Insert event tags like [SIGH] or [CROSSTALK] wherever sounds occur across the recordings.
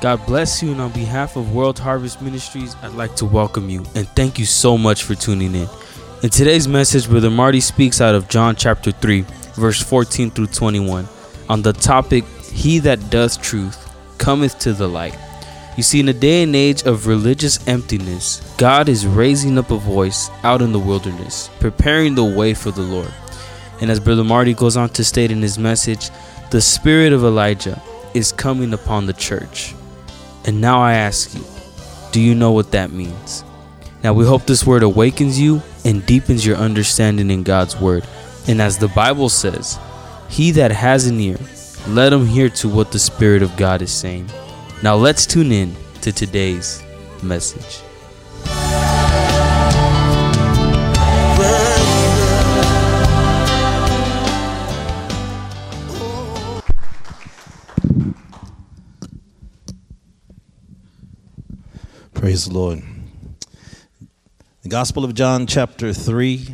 God bless you, and on behalf of World Harvest Ministries, I'd like to welcome you and thank you so much for tuning in. In today's message, Brother Marty speaks out of John chapter 3, verse 14 through 21, on the topic, He that doth truth cometh to the light. You see, in a day and age of religious emptiness, God is raising up a voice out in the wilderness, preparing the way for the Lord. And as Brother Marty goes on to state in his message, the spirit of Elijah is coming upon the church. And now I ask you, do you know what that means? Now we hope this word awakens you and deepens your understanding in God's word. And as the Bible says, he that has an ear, let him hear to what the Spirit of God is saying. Now let's tune in to today's message. Praise the Lord. The Gospel of John, chapter 3.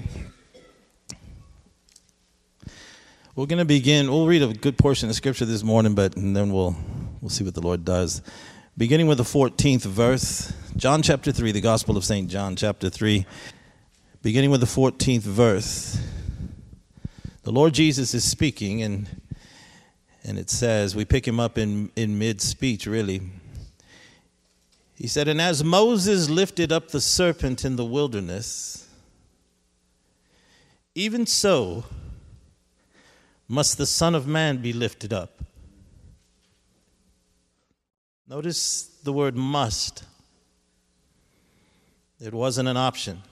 We're going to begin, we'll read a good portion of scripture this morning, but and then we'll, we'll see what the Lord does. Beginning with the 14th verse, John chapter 3, the Gospel of St. John, chapter 3. Beginning with the 14th verse, the Lord Jesus is speaking, and, and it says, we pick him up in, in mid speech, really. He said, And as Moses lifted up the serpent in the wilderness, even so must the Son of Man be lifted up. Notice the word must. It wasn't an option.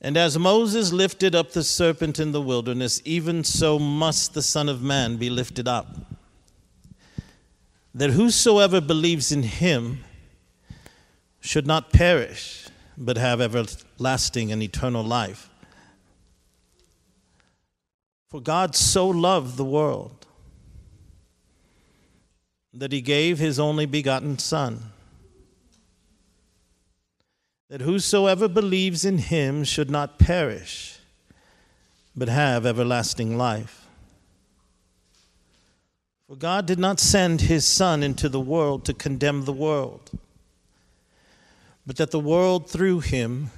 And as Moses lifted up the serpent in the wilderness, even so must the Son of Man be lifted up that whosoever believes in him should not perish, but have everlasting and eternal life. For God so loved the world that he gave his only begotten Son, that whosoever believes in him should not perish, but have everlasting life. For God did not send his Son into the world to condemn the world, but that the world through him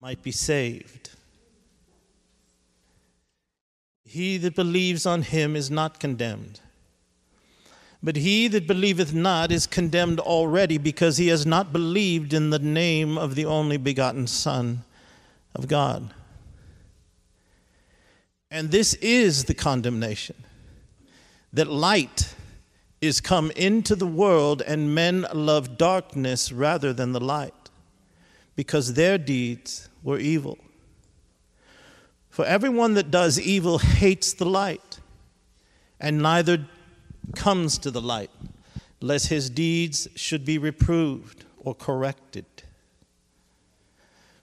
might be saved. He that believes on him is not condemned. But he that believeth not is condemned already because he has not believed in the name of the only begotten Son of God. And this is the condemnation that light is come into the world, and men love darkness rather than the light, because their deeds were evil. For everyone that does evil hates the light, and neither comes to the light, lest his deeds should be reproved or corrected.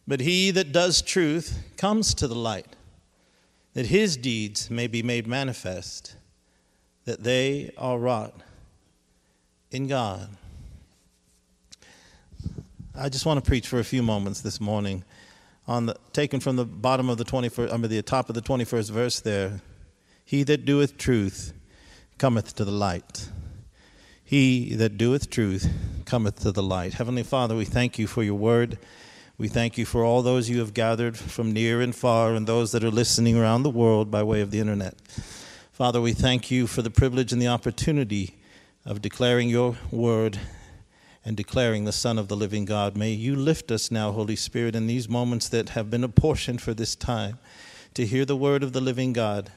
But he that does truth comes to the light that his deeds may be made manifest, that they are wrought in God. I just want to preach for a few moments this morning on the taken from the bottom of the 21st, I mean the top of the 21st verse there. He that doeth truth cometh to the light. He that doeth truth cometh to the light. Heavenly Father, we thank you for your word. We thank you for all those you have gathered from near and far and those that are listening around the world by way of the internet. Father, we thank you for the privilege and the opportunity of declaring your word and declaring the Son of the living God. May you lift us now, Holy Spirit, in these moments that have been apportioned for this time to hear the word of the living God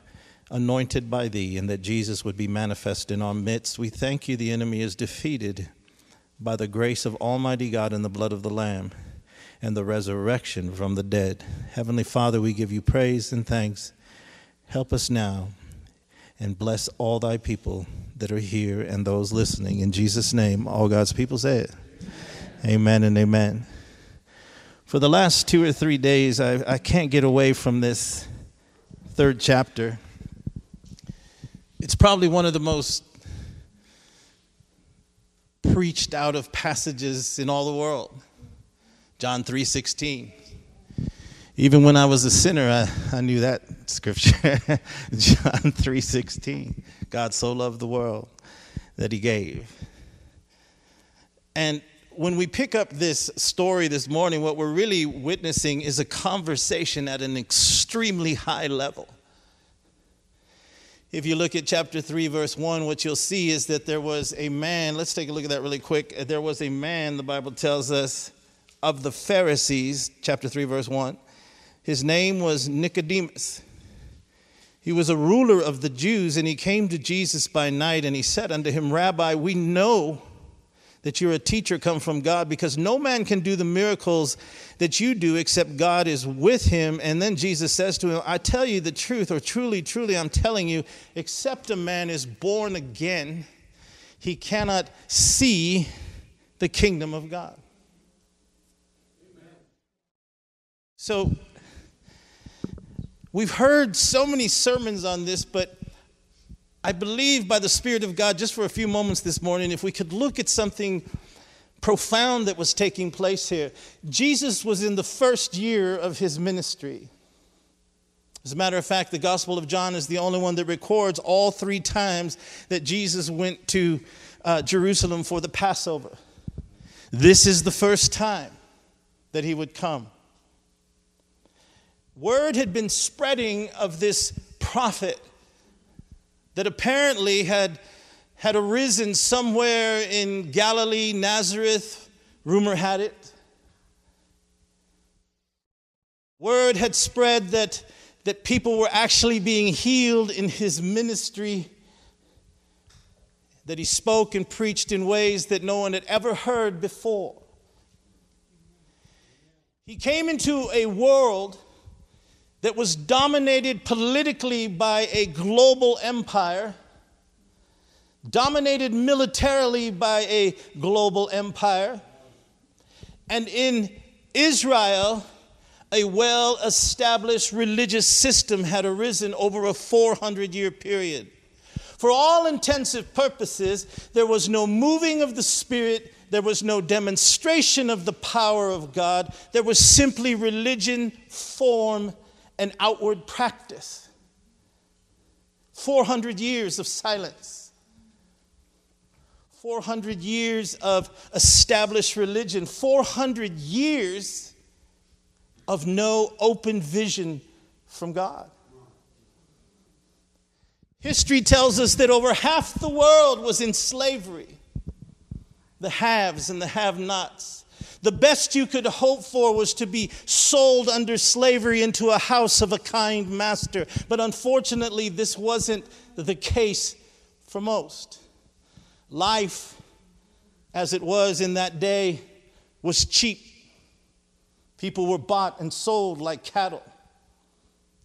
anointed by thee and that Jesus would be manifest in our midst. We thank you the enemy is defeated by the grace of Almighty God and the blood of the Lamb and the resurrection from the dead. Heavenly Father, we give you praise and thanks. Help us now and bless all thy people that are here and those listening. In Jesus' name, all God's people say it. Amen and amen. For the last two or three days, I, I can't get away from this third chapter. It's probably one of the most preached out of passages in all the world. John 3:16. Even when I was a sinner, I, I knew that scripture. [LAUGHS] John 3:16. God so loved the world that he gave. And when we pick up this story this morning, what we're really witnessing is a conversation at an extremely high level. If you look at chapter 3, verse 1, what you'll see is that there was a man, let's take a look at that really quick. There was a man, the Bible tells us, of the Pharisees, chapter 3, verse 1. His name was Nicodemus. He was a ruler of the Jews, and he came to Jesus by night, and he said unto him, Rabbi, we know that you're a teacher come from God because no man can do the miracles that you do except God is with him. And then Jesus says to him, I tell you the truth, or truly, truly, I'm telling you, except a man is born again, he cannot see the kingdom of God. So, we've heard so many sermons on this, but I believe by the Spirit of God, just for a few moments this morning, if we could look at something profound that was taking place here. Jesus was in the first year of his ministry. As a matter of fact, the Gospel of John is the only one that records all three times that Jesus went to uh, Jerusalem for the Passover. This is the first time that he would come. Word had been spreading of this prophet that apparently had, had arisen somewhere in Galilee, Nazareth, rumor had it. Word had spread that, that people were actually being healed in his ministry, that he spoke and preached in ways that no one had ever heard before. He came into a world that was dominated politically by a global empire, dominated militarily by a global empire, and in Israel, a well established religious system had arisen over a 400 year period. For all intensive purposes, there was no moving of the Spirit, there was no demonstration of the power of God, there was simply religion, form, an outward practice. 400 years of silence. 400 years of established religion. 400 years of no open vision from God. History tells us that over half the world was in slavery the haves and the have nots. The best you could hope for was to be sold under slavery into a house of a kind master. But unfortunately, this wasn't the case for most. Life, as it was in that day, was cheap. People were bought and sold like cattle.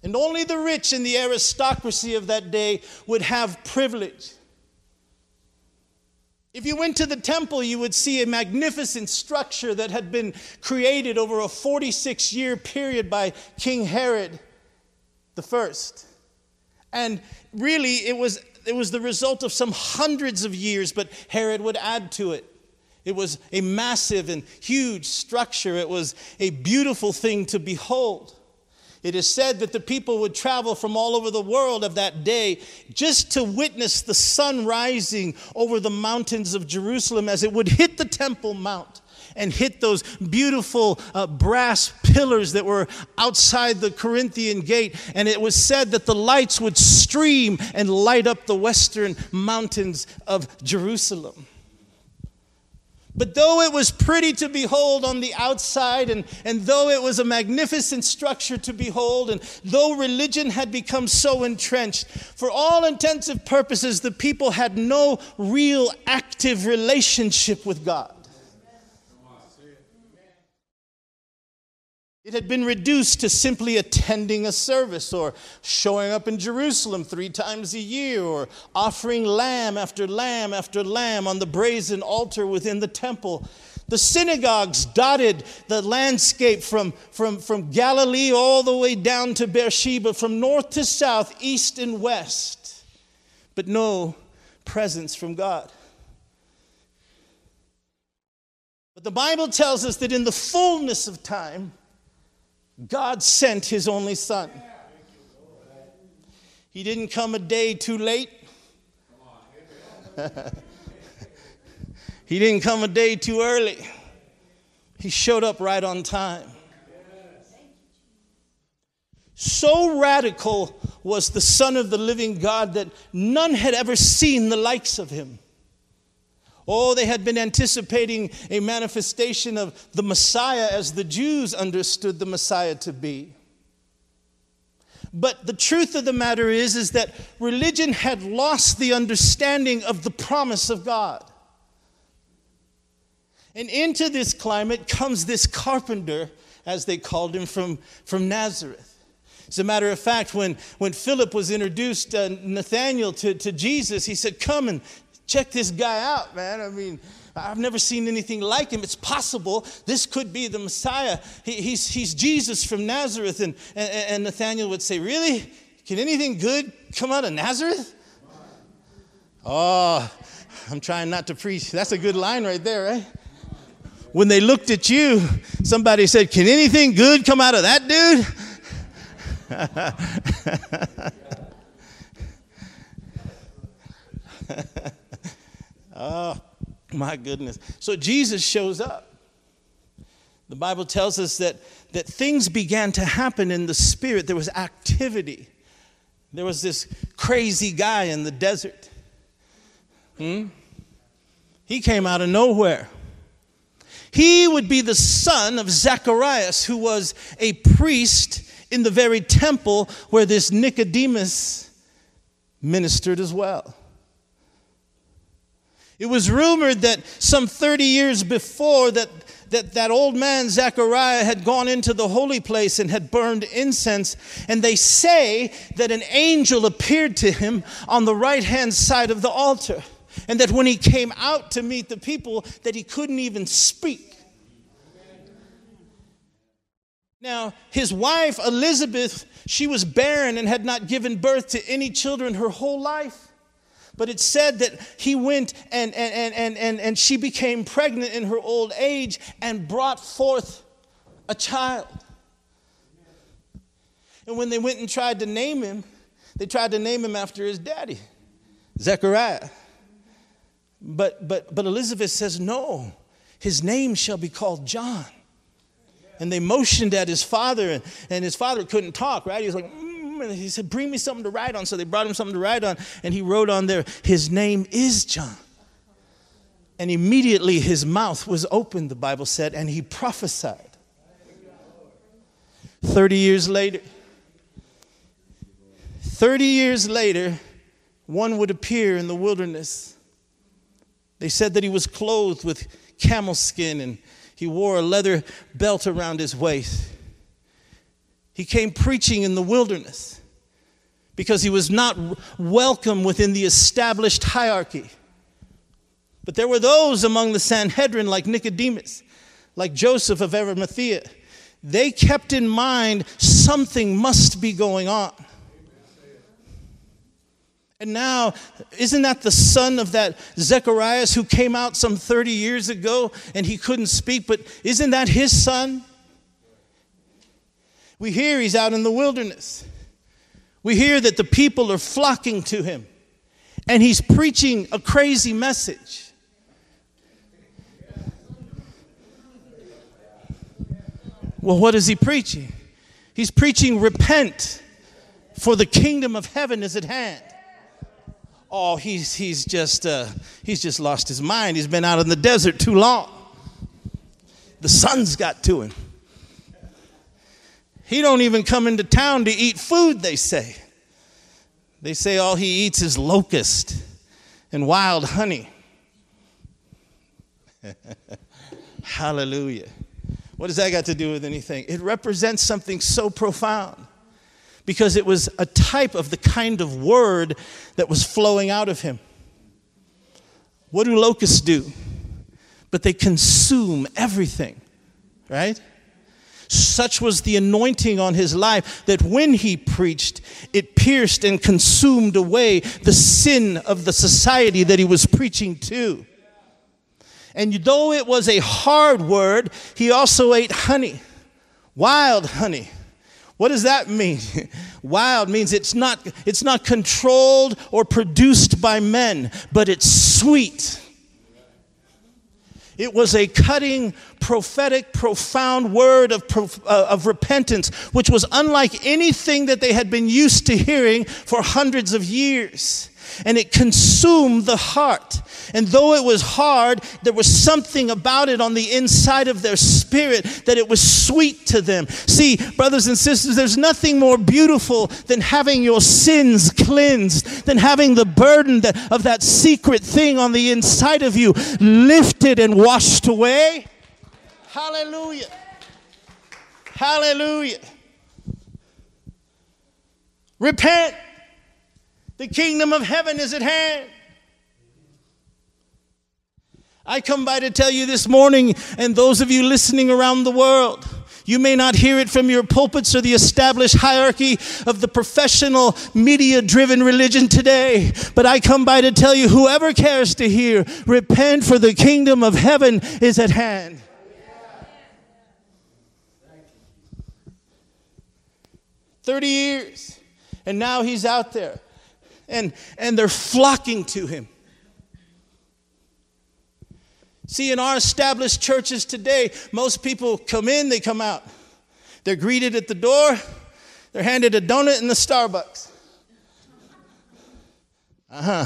And only the rich and the aristocracy of that day would have privilege. If you went to the temple, you would see a magnificent structure that had been created over a 46 year period by King Herod the first. And really, it was, it was the result of some hundreds of years, but Herod would add to it. It was a massive and huge structure, it was a beautiful thing to behold. It is said that the people would travel from all over the world of that day just to witness the sun rising over the mountains of Jerusalem as it would hit the Temple Mount and hit those beautiful uh, brass pillars that were outside the Corinthian gate. And it was said that the lights would stream and light up the western mountains of Jerusalem. But though it was pretty to behold on the outside, and, and though it was a magnificent structure to behold, and though religion had become so entrenched, for all intensive purposes, the people had no real active relationship with God. It had been reduced to simply attending a service or showing up in Jerusalem three times a year or offering lamb after lamb after lamb on the brazen altar within the temple. The synagogues dotted the landscape from, from, from Galilee all the way down to Beersheba, from north to south, east and west, but no presence from God. But the Bible tells us that in the fullness of time, God sent his only son. He didn't come a day too late. [LAUGHS] he didn't come a day too early. He showed up right on time. So radical was the Son of the living God that none had ever seen the likes of him. Oh, they had been anticipating a manifestation of the Messiah as the Jews understood the Messiah to be. But the truth of the matter is, is that religion had lost the understanding of the promise of God. And into this climate comes this carpenter, as they called him, from, from Nazareth. As a matter of fact, when, when Philip was introduced, uh, Nathaniel, to, to Jesus, he said, Come and check this guy out, man. I mean, I've never seen anything like him. It's possible this could be the Messiah. He, he's, he's Jesus from Nazareth. And, and, and Nathaniel would say, Really? Can anything good come out of Nazareth? Oh, I'm trying not to preach. That's a good line right there, right? When they looked at you, somebody said, Can anything good come out of that dude? [LAUGHS] oh, my goodness. So Jesus shows up. The Bible tells us that, that things began to happen in the spirit. There was activity. There was this crazy guy in the desert. Hmm? He came out of nowhere. He would be the son of Zacharias, who was a priest in the very temple where this Nicodemus ministered as well. It was rumored that some 30 years before that that, that old man Zechariah had gone into the holy place and had burned incense. And they say that an angel appeared to him on the right hand side of the altar. And that when he came out to meet the people, that he couldn't even speak. Now, his wife, Elizabeth, she was barren and had not given birth to any children her whole life. But it said that he went and, and, and, and, and she became pregnant in her old age and brought forth a child. And when they went and tried to name him, they tried to name him after his daddy, Zechariah. But, but, but Elizabeth says, no, his name shall be called John. And they motioned at his father, and, and his father couldn't talk, right? He was like, mm, and he said, Bring me something to write on. So they brought him something to write on, and he wrote on there, His name is John. And immediately his mouth was opened, the Bible said, and he prophesied. 30 years later, 30 years later, one would appear in the wilderness. They said that he was clothed with camel skin and he wore a leather belt around his waist. He came preaching in the wilderness because he was not welcome within the established hierarchy. But there were those among the Sanhedrin, like Nicodemus, like Joseph of Arimathea. They kept in mind something must be going on. And now, isn't that the son of that Zechariah who came out some 30 years ago and he couldn't speak? But isn't that his son? We hear he's out in the wilderness. We hear that the people are flocking to him and he's preaching a crazy message. Well, what is he preaching? He's preaching, repent, for the kingdom of heaven is at hand oh, he's, he's, just, uh, he's just lost his mind. He's been out in the desert too long. The sun's got to him. He don't even come into town to eat food, they say. They say all he eats is locust and wild honey. [LAUGHS] Hallelujah. What does that got to do with anything? It represents something so profound because it was a type of the kind of word that was flowing out of him. What do locusts do? But they consume everything, right? Such was the anointing on his life that when he preached, it pierced and consumed away the sin of the society that he was preaching to. And though it was a hard word, he also ate honey. Wild honey. What does that mean? [LAUGHS] Wild means it's not, it's not controlled or produced by men, but it's sweet. It was a cutting, prophetic, profound word of, uh, of repentance, which was unlike anything that they had been used to hearing for hundreds of years and it consumed the heart. And though it was hard, there was something about it on the inside of their spirit that it was sweet to them. See, brothers and sisters, there's nothing more beautiful than having your sins cleansed, than having the burden of that secret thing on the inside of you lifted and washed away. Hallelujah. Hallelujah. Repent. The kingdom of heaven is at hand. I come by to tell you this morning, and those of you listening around the world, you may not hear it from your pulpits or the established hierarchy of the professional media driven religion today, but I come by to tell you whoever cares to hear, repent for the kingdom of heaven is at hand. Thirty years, and now he's out there and, and they're flocking to him. See, in our established churches today, most people come in, they come out. They're greeted at the door, they're handed a donut in the Starbucks. [LAUGHS] Uh huh.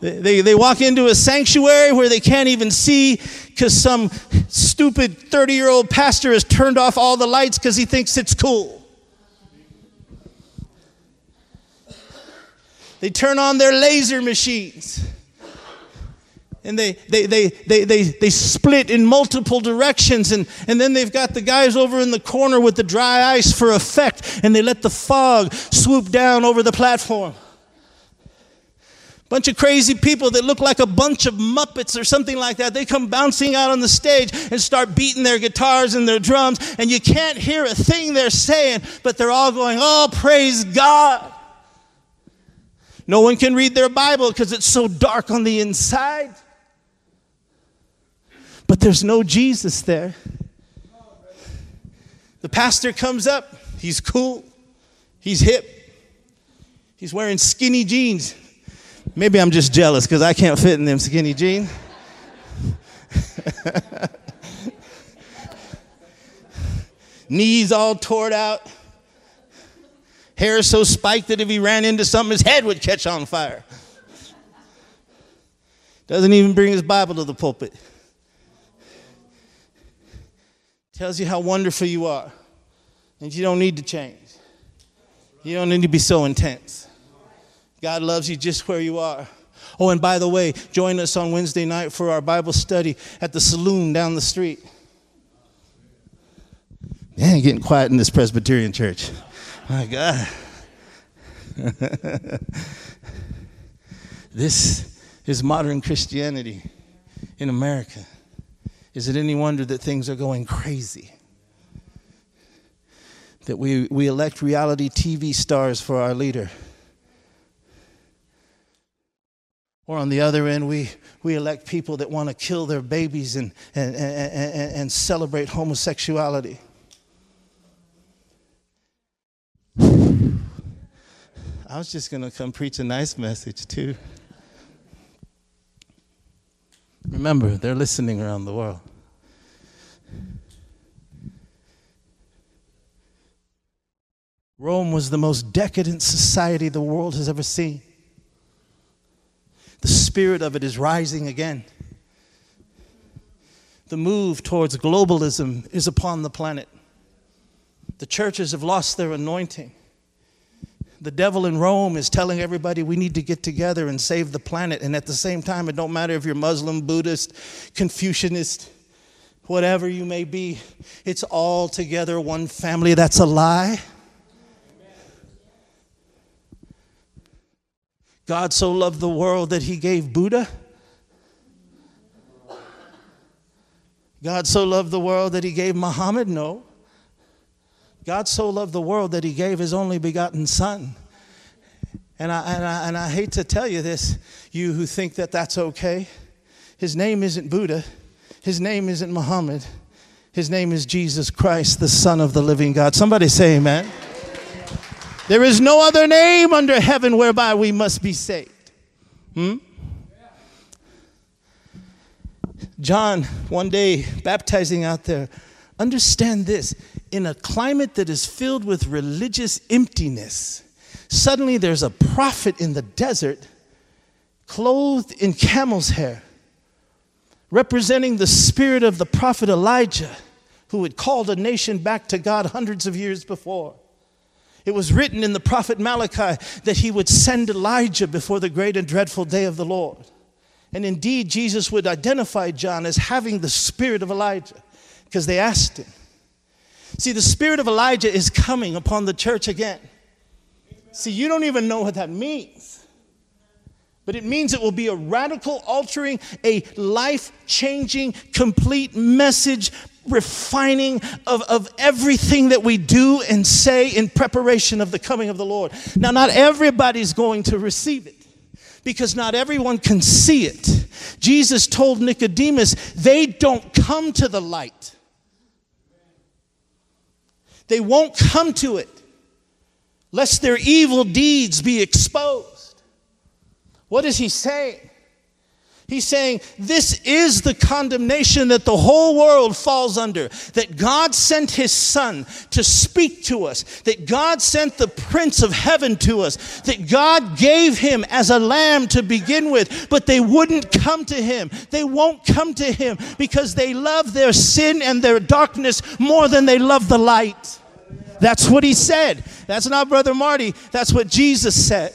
they, they walk into a sanctuary where they can't even see because some stupid 30 year old pastor has turned off all the lights because he thinks it's cool. They turn on their laser machines. And they, they, they, they, they, they split in multiple directions. And, and then they've got the guys over in the corner with the dry ice for effect. And they let the fog swoop down over the platform. Bunch of crazy people that look like a bunch of Muppets or something like that. They come bouncing out on the stage and start beating their guitars and their drums. And you can't hear a thing they're saying, but they're all going, Oh, praise God. No one can read their Bible because it's so dark on the inside. But there's no Jesus there. The pastor comes up, he's cool, he's hip, he's wearing skinny jeans. Maybe I'm just jealous because I can't fit in them skinny jeans. [LAUGHS] Knees all torn out Hair is so spiked that if he ran into something, his head would catch on fire. Doesn't even bring his Bible to the pulpit. Tells you how wonderful you are. And you don't need to change. You don't need to be so intense. God loves you just where you are. Oh, and by the way, join us on Wednesday night for our Bible study at the saloon down the street. Man, getting quiet in this Presbyterian church. My God. [LAUGHS] this is modern Christianity in America. Is it any wonder that things are going crazy? That we, we elect reality TV stars for our leader. Or on the other end, we, we elect people that want to kill their babies and, and, and, and, and celebrate homosexuality. I was just going to come preach a nice message too. Remember, they're listening around the world. Rome was the most decadent society the world has ever seen. The spirit of it is rising again. The move towards globalism is upon the planet. The churches have lost their anointing the devil in Rome is telling everybody we need to get together and save the planet. And at the same time, it don't matter if you're Muslim, Buddhist, Confucianist, whatever you may be, it's all together one family. That's a lie. God so loved the world that he gave Buddha. God so loved the world that he gave Muhammad? No. God so loved the world that he gave his only begotten Son. And I, and, I, and I hate to tell you this, you who think that that's okay. His name isn't Buddha, His name isn't Muhammad. His name is Jesus Christ, the Son of the living God. Somebody say amen. There is no other name under heaven whereby we must be saved. Hmm? John, one day, baptizing out there, understand this in a climate that is filled with religious emptiness, suddenly there's a prophet in the desert clothed in camel's hair, representing the spirit of the prophet Elijah, who had called a nation back to God hundreds of years before. It was written in the prophet Malachi that he would send Elijah before the great and dreadful day of the Lord. And indeed, Jesus would identify John as having the spirit of Elijah because they asked him. See, the spirit of Elijah is coming upon the church again. See, you don't even know what that means. But it means it will be a radical altering, a life changing, complete message refining of, of everything that we do and say in preparation of the coming of the Lord. Now, not everybody's going to receive it because not everyone can see it. Jesus told Nicodemus, they don't come to the light, they won't come to it lest their evil deeds be exposed. What is he saying? He's saying this is the condemnation that the whole world falls under. That God sent his son to speak to us. That God sent the prince of heaven to us. That God gave him as a lamb to begin with, but they wouldn't come to him. They won't come to him because they love their sin and their darkness more than they love the light. That's what he said. That's not Brother Marty. That's what Jesus said.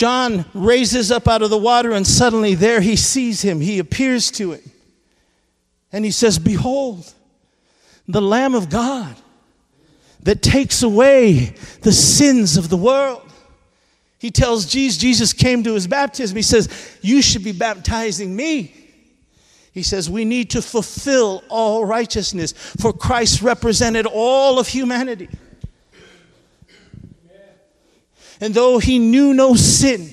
John raises up out of the water, and suddenly there he sees him. He appears to him. And he says, Behold, the Lamb of God that takes away the sins of the world. He tells Jesus, Jesus came to his baptism. He says, You should be baptizing me. He says, We need to fulfill all righteousness, for Christ represented all of humanity. And though he knew no sin,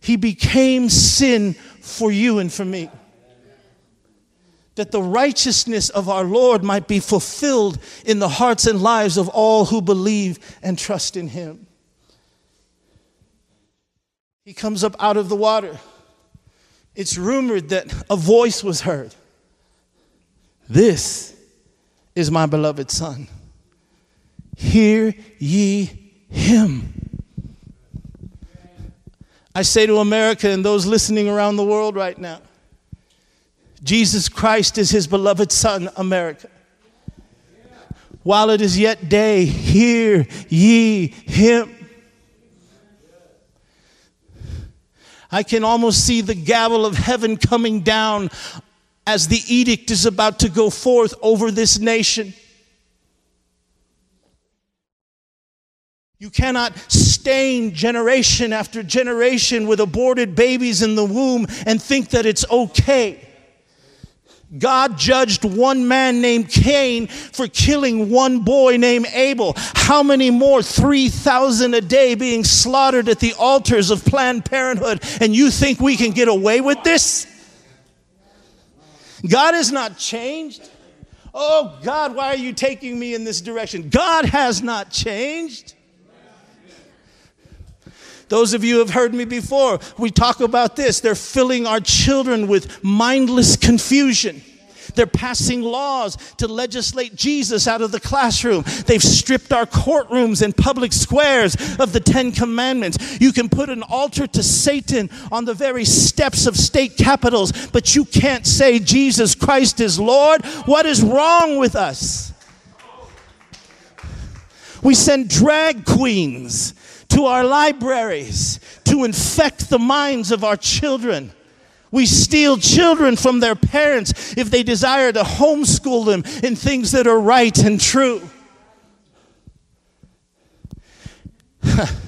he became sin for you and for me. That the righteousness of our Lord might be fulfilled in the hearts and lives of all who believe and trust in him. He comes up out of the water. It's rumored that a voice was heard This is my beloved Son. Hear ye him. I say to America and those listening around the world right now Jesus Christ is his beloved Son, America. While it is yet day, hear ye him. I can almost see the gavel of heaven coming down as the edict is about to go forth over this nation. You cannot stain generation after generation with aborted babies in the womb and think that it's okay. God judged one man named Cain for killing one boy named Abel. How many more? 3,000 a day being slaughtered at the altars of Planned Parenthood. And you think we can get away with this? God has not changed. Oh, God, why are you taking me in this direction? God has not changed. Those of you who have heard me before, we talk about this. They're filling our children with mindless confusion. They're passing laws to legislate Jesus out of the classroom. They've stripped our courtrooms and public squares of the Ten Commandments. You can put an altar to Satan on the very steps of state capitols, but you can't say Jesus Christ is Lord. What is wrong with us? We send drag queens to our libraries to infect the minds of our children. We steal children from their parents if they desire to homeschool them in things that are right and true. [LAUGHS]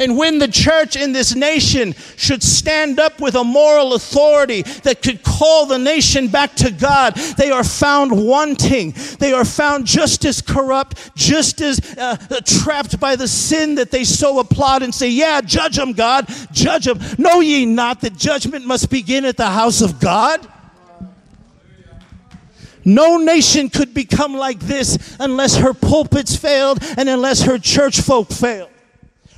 And when the church in this nation should stand up with a moral authority that could call the nation back to God, they are found wanting. They are found just as corrupt, just as uh, trapped by the sin that they so applaud and say, Yeah, judge them, God, judge them. Know ye not that judgment must begin at the house of God? No nation could become like this unless her pulpits failed and unless her church folk failed.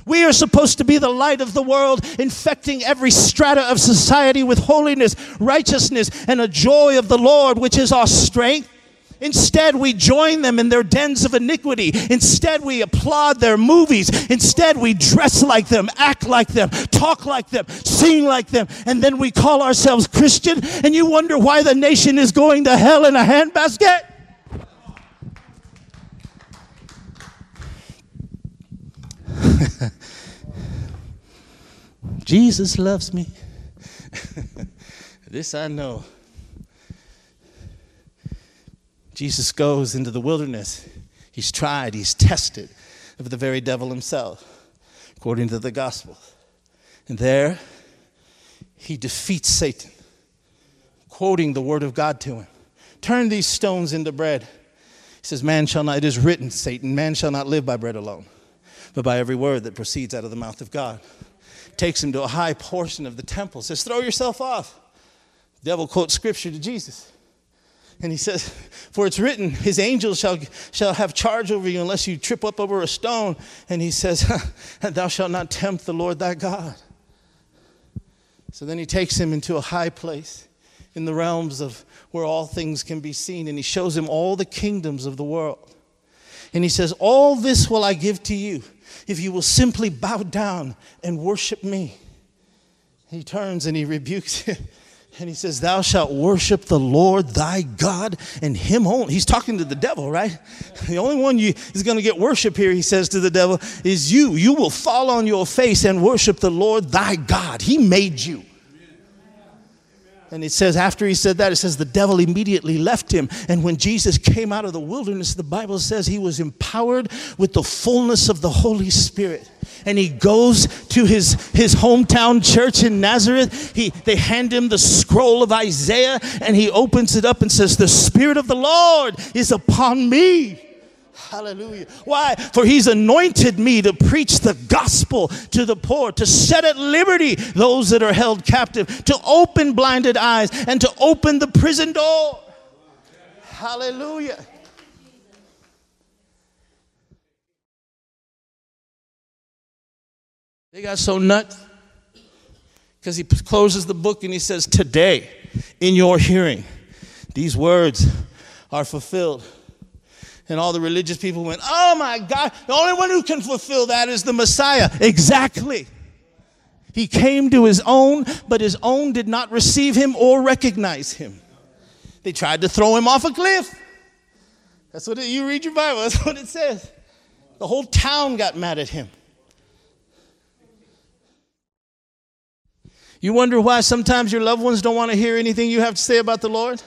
We are supposed to be the light of the world, infecting every strata of society with holiness, righteousness, and a joy of the Lord, which is our strength. Instead, we join them in their dens of iniquity. Instead, we applaud their movies. Instead, we dress like them, act like them, talk like them, sing like them, and then we call ourselves Christian. And you wonder why the nation is going to hell in a handbasket? [LAUGHS] Jesus loves me. this I know. Jesus goes into the wilderness. He's tried, he's tested of the very devil himself, according to the gospel. And there, he defeats Satan, quoting the word of God to him. Turn these stones into bread. He says, Man shall not, it is written, Satan, man shall not live by bread alone, but by every word that proceeds out of the mouth of God. Takes him to a high portion of the temple, says, Throw yourself off. devil quotes scripture to Jesus. And he says, For it's written, his angels shall, shall have charge over you unless you trip up over a stone. And he says, Thou shalt not tempt the Lord thy God. So then he takes him into a high place in the realms of where all things can be seen. And he shows him all the kingdoms of the world. And he says, All this will I give to you if you will simply bow down and worship me. He turns and he rebukes [LAUGHS] him. And he says, Thou shalt worship the Lord thy God and him only. He's talking to the devil, right? [LAUGHS] The only one you is going to get worship here, he says to the devil, is you. You will fall on your face and worship the Lord thy God. He made you. And it says, after he said that, it says the devil immediately left him. And when Jesus came out of the wilderness, the Bible says he was empowered with the fullness of the Holy Spirit. And he goes to his, his hometown church in Nazareth. He, they hand him the scroll of Isaiah, and he opens it up and says, The Spirit of the Lord is upon me Hallelujah. Why? For he's anointed me to preach the gospel to the poor, to set at liberty those that are held captive, to open blinded eyes, and to open the prison door. Hallelujah. They got so nuts because he closes the book and he says, Today, in your hearing, these words are fulfilled. And all the religious people went, Oh my God, the only one who can fulfill that is the Messiah. Exactly. He came to his own, but his own did not receive him or recognize him. They tried to throw him off a cliff. That's what it, you read your Bible, [LAUGHS] that's what it says. The whole town got mad at him. You wonder why sometimes your loved ones don't want to hear anything you have to say about the Lord?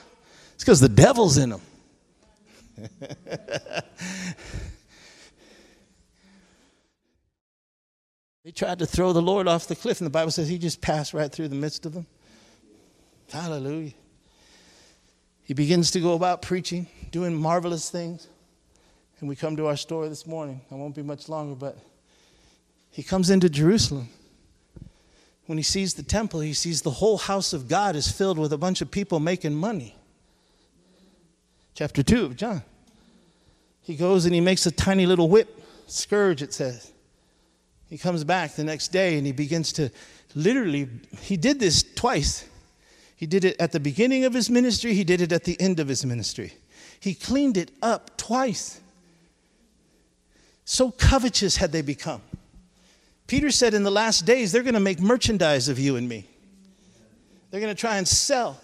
It's because the devil's in them. [LAUGHS] they tried to throw the Lord off the cliff, and the Bible says he just passed right through the midst of them. Hallelujah. He begins to go about preaching, doing marvelous things. And we come to our story this morning. I won't be much longer, but he comes into Jerusalem. When he sees the temple, he sees the whole house of God is filled with a bunch of people making money chapter 2 of John. He goes and he makes a tiny little whip, scourge, it says. He comes back the next day and he begins to literally, he did this twice. He did it at the beginning of his ministry, he did it at the end of his ministry. He cleaned it up twice. So covetous had they become. Peter said in the last days, they're going to make merchandise of you and me. They're going to try and sell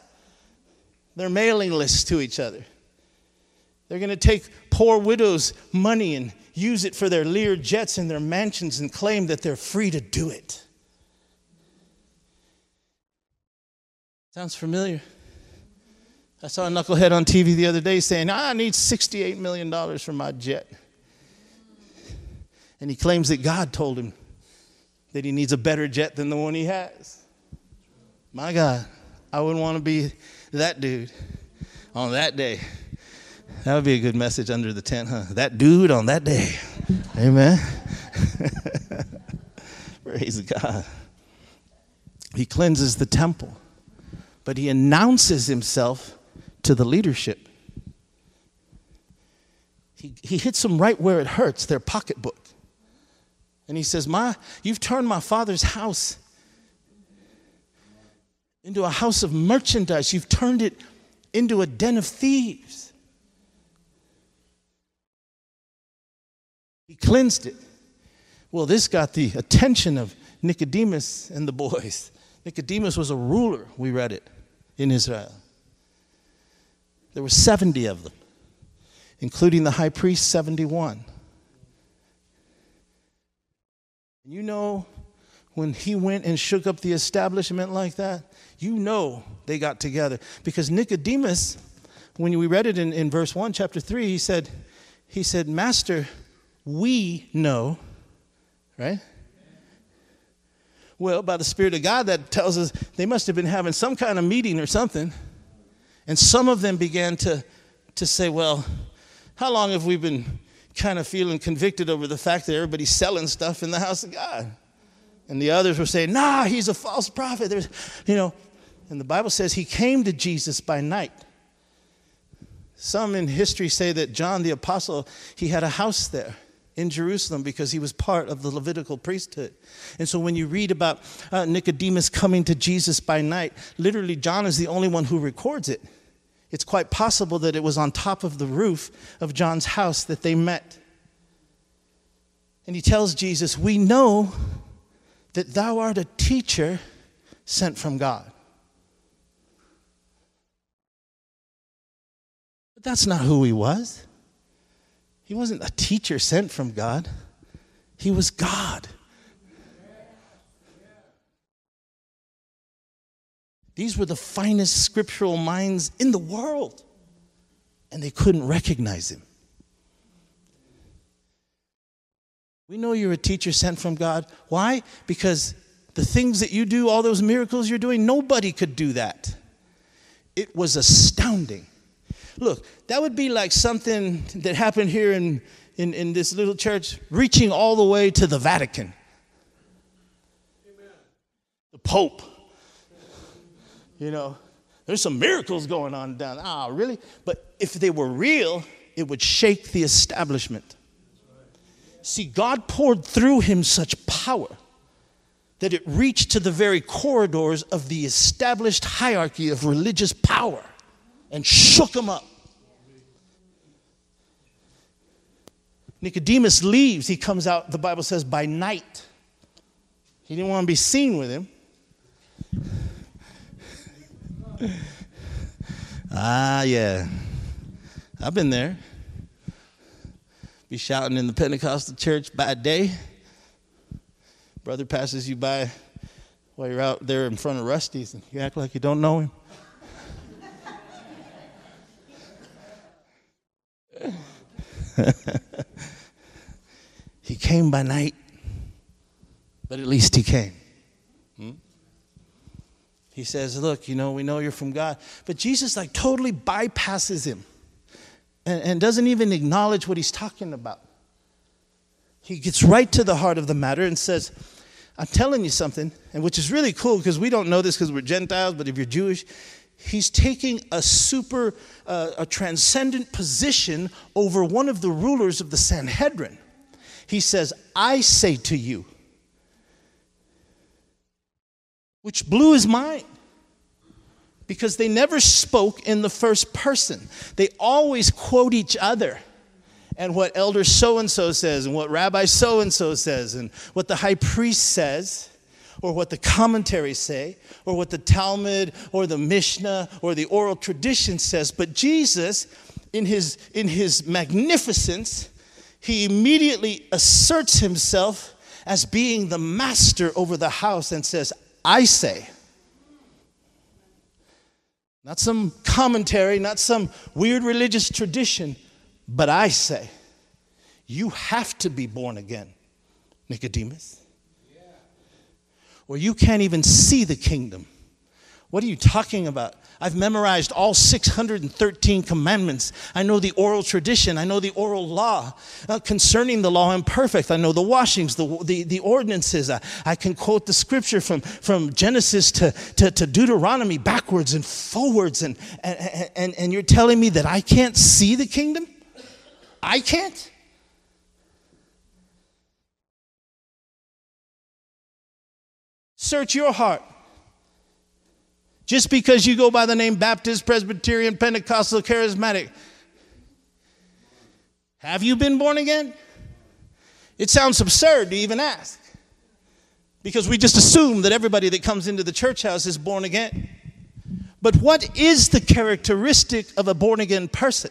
their mailing lists to each other. They're going to take poor widows' money and use it for their Lear jets and their mansions and claim that they're free to do it. Sounds familiar? I saw a knucklehead on TV the other day saying, I need $68 million for my jet. And he claims that God told him that he needs a better jet than the one he has. My God, I wouldn't want to be that dude on that day. That would be a good message under the tent, huh? That dude on that day. Amen. [LAUGHS] Praise God. He cleanses the temple, but he announces himself to the leadership. He, he hits them right where it hurts, their pocketbook. And he says, My, you've turned my father's house into a house of merchandise. You've turned it into a den of thieves. Cleansed it. Well, this got the attention of Nicodemus and the boys. Nicodemus was a ruler, we read it, in Israel. There were 70 of them, including the high priest, 71. You know, when he went and shook up the establishment like that, you know they got together. Because Nicodemus, when we read it in, in verse 1, chapter 3, he said, he said, Master, we know, right? Well, by the Spirit of God, that tells us they must have been having some kind of meeting or something. And some of them began to, to say, Well, how long have we been kind of feeling convicted over the fact that everybody's selling stuff in the house of God? And the others were saying, Nah, he's a false prophet. There's, you know, and the Bible says he came to Jesus by night. Some in history say that John the apostle, he had a house there in Jerusalem because he was part of the Levitical priesthood. And so when you read about uh, Nicodemus coming to Jesus by night, literally John is the only one who records it. It's quite possible that it was on top of the roof of John's house that they met. And he tells Jesus, We know that thou art a teacher sent from God. But that's not who he was. He wasn't a teacher sent from God, he was God. These were the finest scriptural minds in the world, and they couldn't recognize him. We know you're a teacher sent from God. Why? Because the things that you do, all those miracles you're doing, nobody could do that. It was astounding. Look, that would be like something that happened here in, in, in this little church, reaching all the way to the Vatican. Amen. The Pope. You know, there's some miracles going on down. Ah, really? But if they were real, it would shake the establishment. See, God poured through him such power that it reached to the very corridors of the established hierarchy of religious power and shook him up. Nicodemus leaves. He comes out, the Bible says, by night. He didn't want to be seen with him. ah, yeah. I've been there. Be shouting in the Pentecostal church by day. Brother passes you by while you're out there in front of Rusty's and you act like you don't know him. [LAUGHS] he came by night, but at least he came. Hmm? He says, Look, you know, we know you're from God. But Jesus, like, totally bypasses him and, and doesn't even acknowledge what he's talking about. He gets right to the heart of the matter and says, I'm telling you something, and which is really cool because we don't know this because we're Gentiles, but if you're Jewish, he's taking a super, uh, a transcendent position over one of the rulers of the Sanhedrin. He says, I say to you, which blew his mind because they never spoke in the first person. They always quote each other and what elder so and so says, and what rabbi so and so says, and what the high priest says or what the commentaries say, or what the Talmud or the Mishnah or the oral tradition says. But Jesus, in his, in his magnificence, he immediately asserts himself as being the master over the house and says, I say. Not some commentary, not some weird religious tradition, but I say, you have to be born again, Nicodemus. Where you can't even see the kingdom. What are you talking about? I've memorized all 613 commandments. I know the oral tradition. I know the oral law. Uh, concerning the law, I'm perfect. I know the washings, the, the, the ordinances. I, I can quote the scripture from, from Genesis to, to, to Deuteronomy backwards and forwards. And, and, and, and you're telling me that I can't see the kingdom? I can't? Search your heart. Just because you go by the name Baptist, Presbyterian, Pentecostal, Charismatic, have you been born again? It sounds absurd to even ask because we just assume that everybody that comes into the church house is born again. But what is the characteristic of a born again person?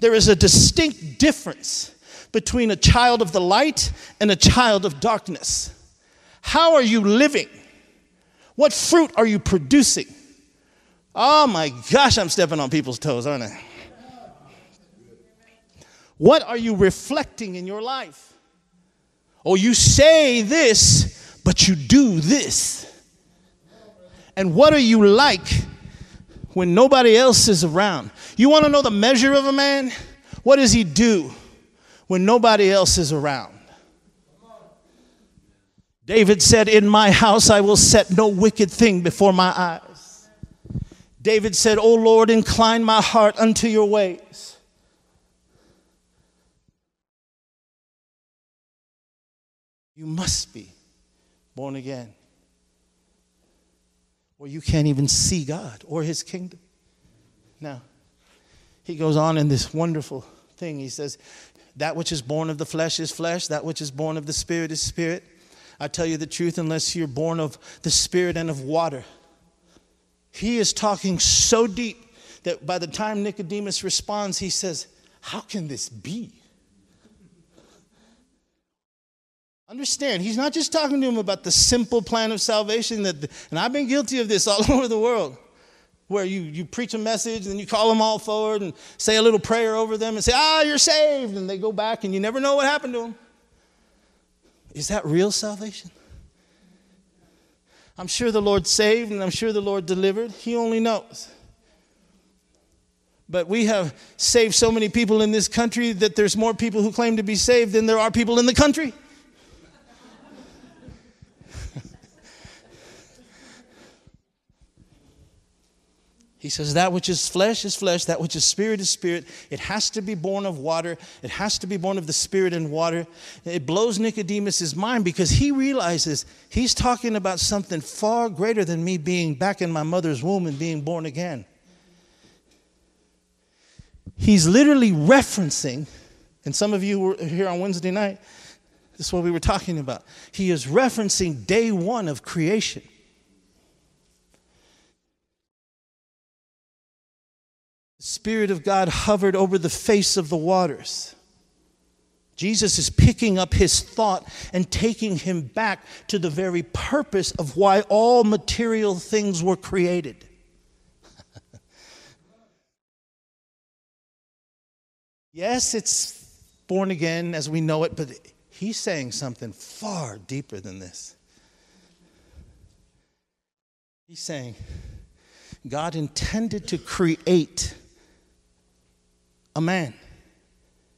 There is a distinct difference between a child of the light and a child of darkness. How are you living? What fruit are you producing? Oh my gosh, I'm stepping on people's toes, aren't I? What are you reflecting in your life? Oh, you say this, but you do this. And what are you like when nobody else is around? You want to know the measure of a man? What does he do when nobody else is around? David said, In my house I will set no wicked thing before my eyes. David said, O Lord, incline my heart unto your ways. You must be born again, or you can't even see God or his kingdom. Now, he goes on in this wonderful thing. He says, That which is born of the flesh is flesh, that which is born of the spirit is spirit. I tell you the truth, unless you're born of the Spirit and of water. He is talking so deep that by the time Nicodemus responds, he says, How can this be? Understand, he's not just talking to him about the simple plan of salvation that, and I've been guilty of this [LAUGHS] all over the world, where you, you preach a message and you call them all forward and say a little prayer over them and say, ah, you're saved. And they go back and you never know what happened to them. Is that real salvation? I'm sure the Lord saved and I'm sure the Lord delivered. He only knows. But we have saved so many people in this country that there's more people who claim to be saved than there are people in the country. He says, That which is flesh is flesh, that which is spirit is spirit. It has to be born of water, it has to be born of the spirit and water. It blows Nicodemus' mind because he realizes he's talking about something far greater than me being back in my mother's womb and being born again. He's literally referencing, and some of you were here on Wednesday night, this is what we were talking about. He is referencing day one of creation. The Spirit of God hovered over the face of the waters. Jesus is picking up his thought and taking him back to the very purpose of why all material things were created. [LAUGHS] yes, it's born again as we know it, but he's saying something far deeper than this. He's saying God intended to create a man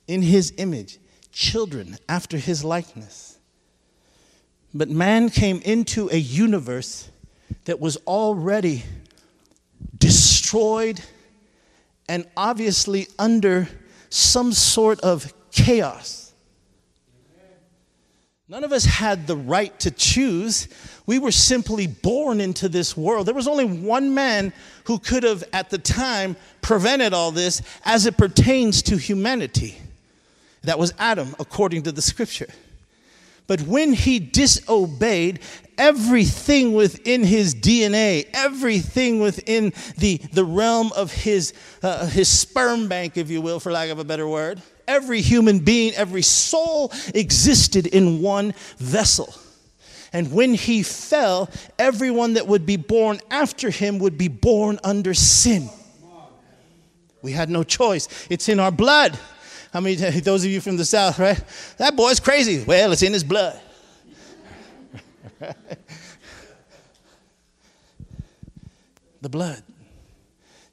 in his image, children after his likeness. But man came into a universe that was already destroyed and obviously under some sort of chaos. None of us had the right to choose. We were simply born into this world. There was only one man who could have, at the time, prevented all this as it pertains to humanity. That was Adam, according to the scripture. But when he disobeyed, everything within his DNA, everything within the, the realm of his, uh, his sperm bank, if you will, for lack of a better word, every human being, every soul existed in one vessel. And when he fell, everyone that would be born after him would be born under sin. We had no choice. It's in our blood. I mean, [LAUGHS] those of you from the South, right? That boy's crazy. Well, it's in his blood. [LAUGHS] the blood.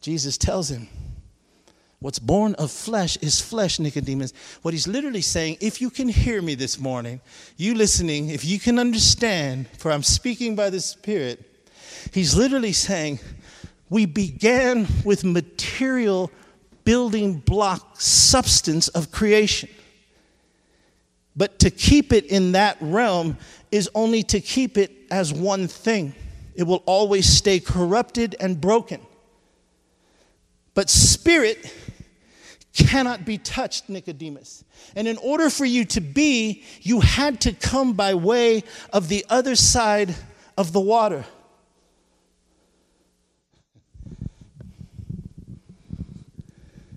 Jesus tells him, What's born of flesh is flesh, Nicodemus. What he's literally saying, if you can hear me this morning, you listening, if you can understand, for I'm speaking by the Spirit, he's literally saying, we began with material building block substance of creation. But to keep it in that realm is only to keep it as one thing. It will always stay corrupted and broken. But spirit cannot be touched, Nicodemus. And in order for you to be, you had to come by way of the other side of the water.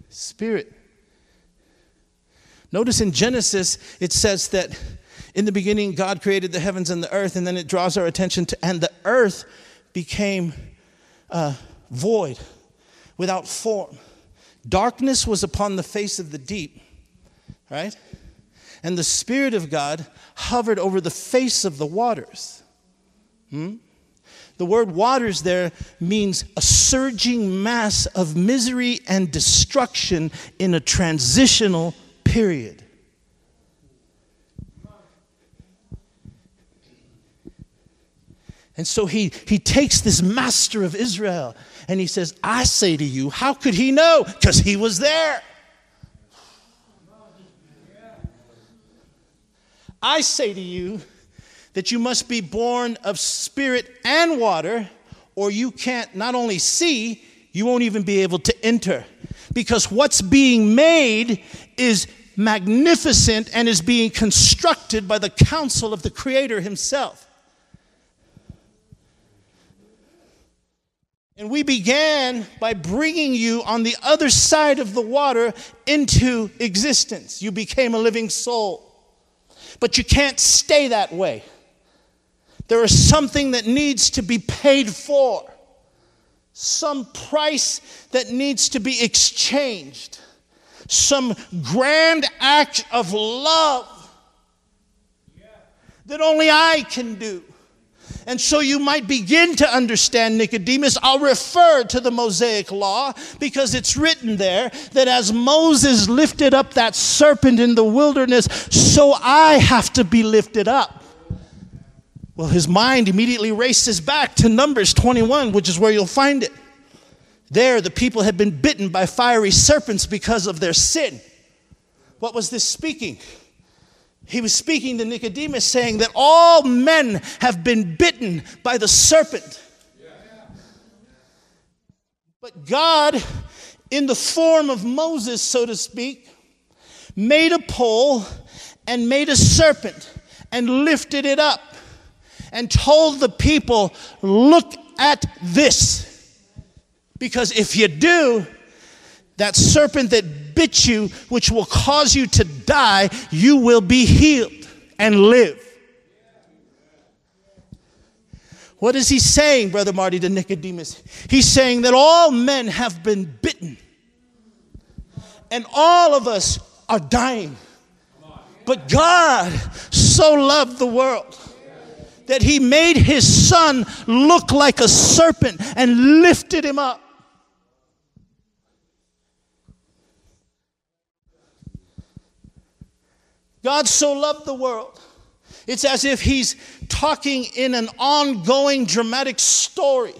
Spirit. Notice in Genesis, it says that in the beginning, God created the heavens and the earth, and then it draws our attention to, and the earth became uh, void, without form. Darkness was upon the face of the deep, right? And the Spirit of God hovered over the face of the waters. Hmm? The word waters there means a surging mass of misery and destruction in a transitional period. And so he, he takes this master of Israel and he says, I say to you, how could he know? Because he was there. I say to you that you must be born of spirit and water, or you can't not only see, you won't even be able to enter. Because what's being made is magnificent and is being constructed by the counsel of the Creator Himself. And we began by bringing you on the other side of the water into existence. You became a living soul. But you can't stay that way. There is something that needs to be paid for, some price that needs to be exchanged, some grand act of love that only I can do. And so you might begin to understand Nicodemus. I'll refer to the Mosaic law because it's written there that as Moses lifted up that serpent in the wilderness, so I have to be lifted up. Well, his mind immediately races back to Numbers 21, which is where you'll find it. There, the people had been bitten by fiery serpents because of their sin. What was this speaking? He was speaking to Nicodemus, saying that all men have been bitten by the serpent. But God, in the form of Moses, so to speak, made a pole and made a serpent and lifted it up and told the people, Look at this. Because if you do, that serpent that bit you, which will cause you to die, you will be healed and live. What is he saying, Brother Marty, to Nicodemus? He's saying that all men have been bitten, and all of us are dying. But God so loved the world that he made his son look like a serpent and lifted him up. God so loved the world. It's as if he's talking in an ongoing dramatic story.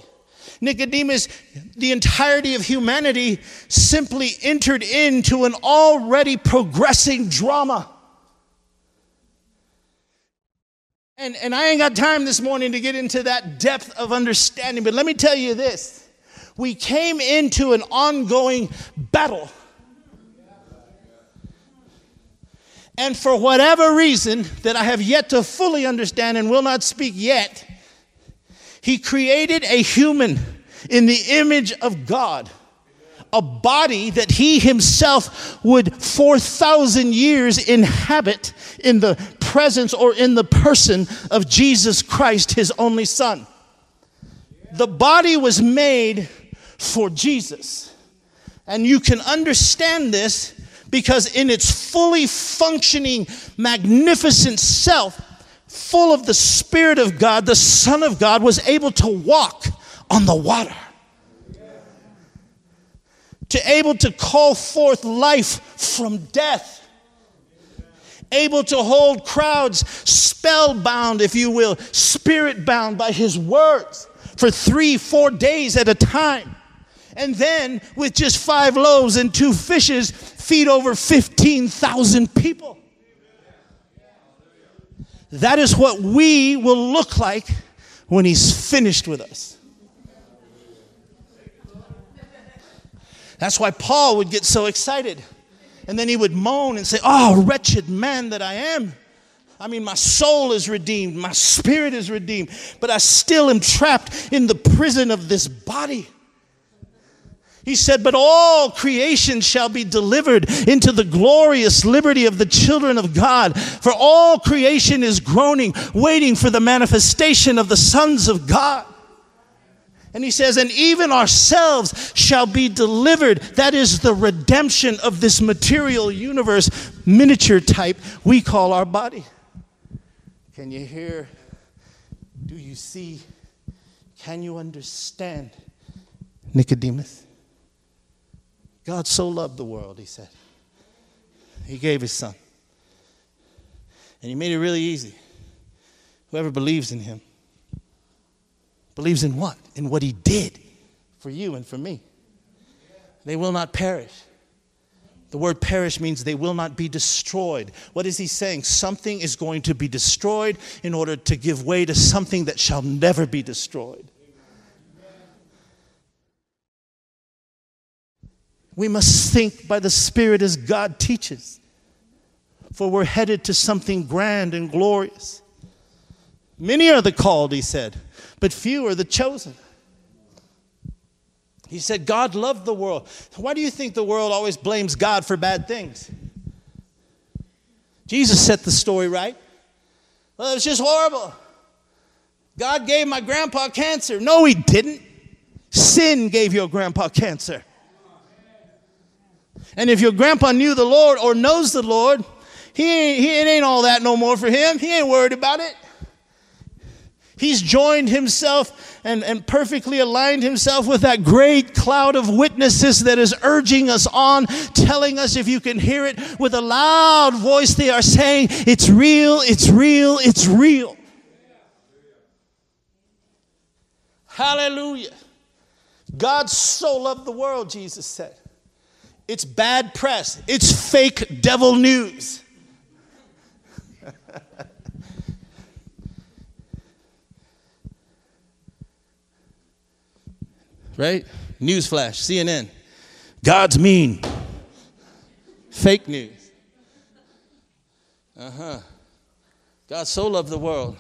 Nicodemus, the entirety of humanity simply entered into an already progressing drama. And, and I ain't got time this morning to get into that depth of understanding, but let me tell you this. We came into an ongoing battle And for whatever reason that I have yet to fully understand and will not speak yet, he created a human in the image of God, a body that he himself would 4,000 years inhabit in the presence or in the person of Jesus Christ, his only Son. The body was made for Jesus. And you can understand this because in its fully functioning, magnificent self, full of the Spirit of God, the Son of God was able to walk on the water. to able to call forth life from death able to hold crowds spellbound, if you will, spirit bound by his words for three, four days at a time. And then, with just five loaves and two fishes, feed over 15,000 people. That is what we will look like when he's finished with us. That's why Paul would get so excited. And then he would moan and say, Oh, wretched man that I am. I mean, my soul is redeemed, my spirit is redeemed, but I still am trapped in the prison of this body. He said, But all creation shall be delivered into the glorious liberty of the children of God. For all creation is groaning, waiting for the manifestation of the sons of God. And he says, and even ourselves shall be delivered. That is the redemption of this material universe, miniature type, we call our body. Can you hear? Do you see? Can you understand? Nicodemus. God so loved the world, he said. He gave his son. And he made it really easy. Whoever believes in him Believes in what? In what he did for you and for me. They will not perish. The word perish means they will not be destroyed. What is he saying? Something is going to be destroyed in order to give way to something that shall never be destroyed. We must think by the Spirit as God teaches, for we're headed to something grand and glorious. Many are the called, he said, but few are the chosen. He said, God loved the world. Why do you think the world always blames God for bad things? Jesus set the story right. Well, it was just horrible. God gave my grandpa cancer. No, he didn't. Sin gave your grandpa cancer. And if your grandpa knew the Lord or knows the Lord, he ain't, he, it ain't all that no more for him. He ain't worried about it. He's joined himself and, and perfectly aligned himself with that great cloud of witnesses that is urging us on, telling us if you can hear it with a loud voice, they are saying, It's real, it's real, it's real. Hallelujah. God so loved the world, Jesus said. It's bad press, it's fake devil news. right? Newsflash, CNN. God's mean. Fake news. Uh huh. God so loved the world.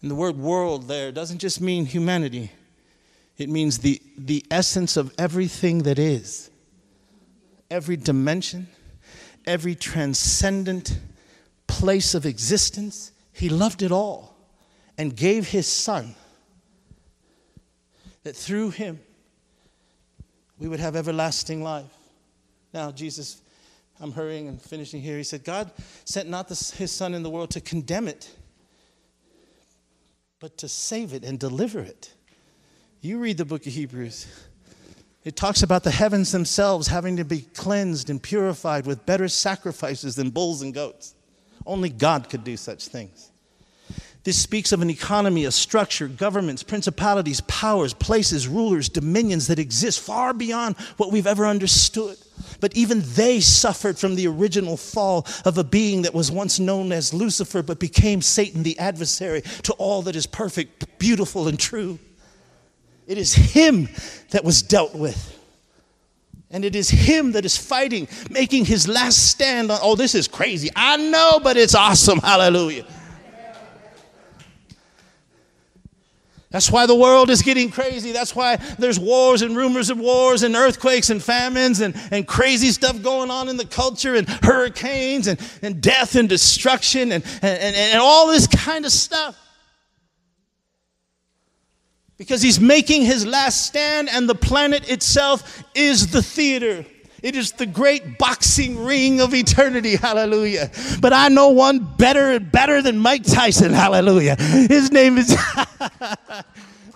And the word world there doesn't just mean humanity, it means the, the essence of everything that is, every dimension, every transcendent place of existence. He loved it all and gave his son that through him we would have everlasting life. Now, Jesus, I'm hurrying and finishing here. He said, God sent not his Son in the world to condemn it, but to save it and deliver it. You read the book of Hebrews. It talks about the heavens themselves having to be cleansed and purified with better sacrifices than bulls and goats. Only God could do such things. This speaks of an economy, a structure, governments, principalities, powers, places, rulers, dominions that exist far beyond what we've ever understood. But even they suffered from the original fall of a being that was once known as Lucifer, but became Satan, the adversary to all that is perfect, beautiful, and true. It is him that was dealt with. And it is him that is fighting, making his last stand on. Oh, this is crazy. I know, but it's awesome. Hallelujah. That's why the world is getting crazy. That's why there's wars and rumors of wars and earthquakes and famines and, and crazy stuff going on in the culture and hurricanes and, and death and destruction and, and, and all this kind of stuff. Because he's making his last stand, and the planet itself is the theater. It is the great boxing ring of eternity. Hallelujah. But I know one better and better than Mike Tyson. Hallelujah. His name is. [LAUGHS]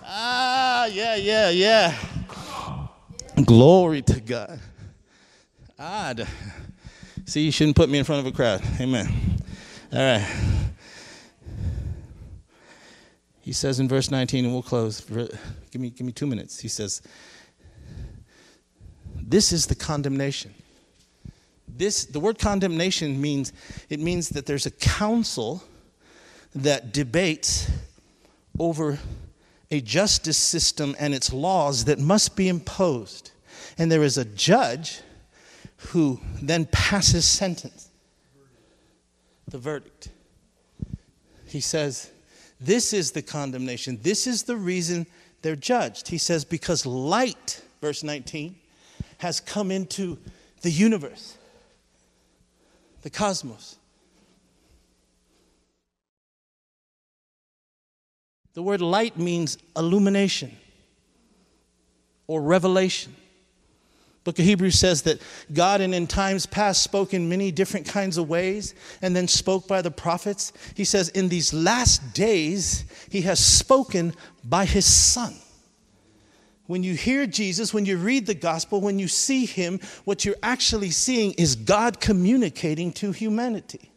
ah, yeah, yeah, yeah. Glory to God. Odd. See, you shouldn't put me in front of a crowd. Amen. All right. He says in verse 19, and we'll close. Give me, give me two minutes. He says, This is the condemnation. This, the word condemnation means it means that there's a council that debates over a justice system and its laws that must be imposed. And there is a judge who then passes sentence, the verdict. He says, This is the condemnation. This is the reason they're judged. He says, Because light, verse 19, has come into the universe, the cosmos. The word light means illumination or revelation. Book of Hebrews says that God, and in times past, spoke in many different kinds of ways and then spoke by the prophets. He says, in these last days, He has spoken by His Son. When you hear Jesus, when you read the gospel, when you see Him, what you're actually seeing is God communicating to humanity.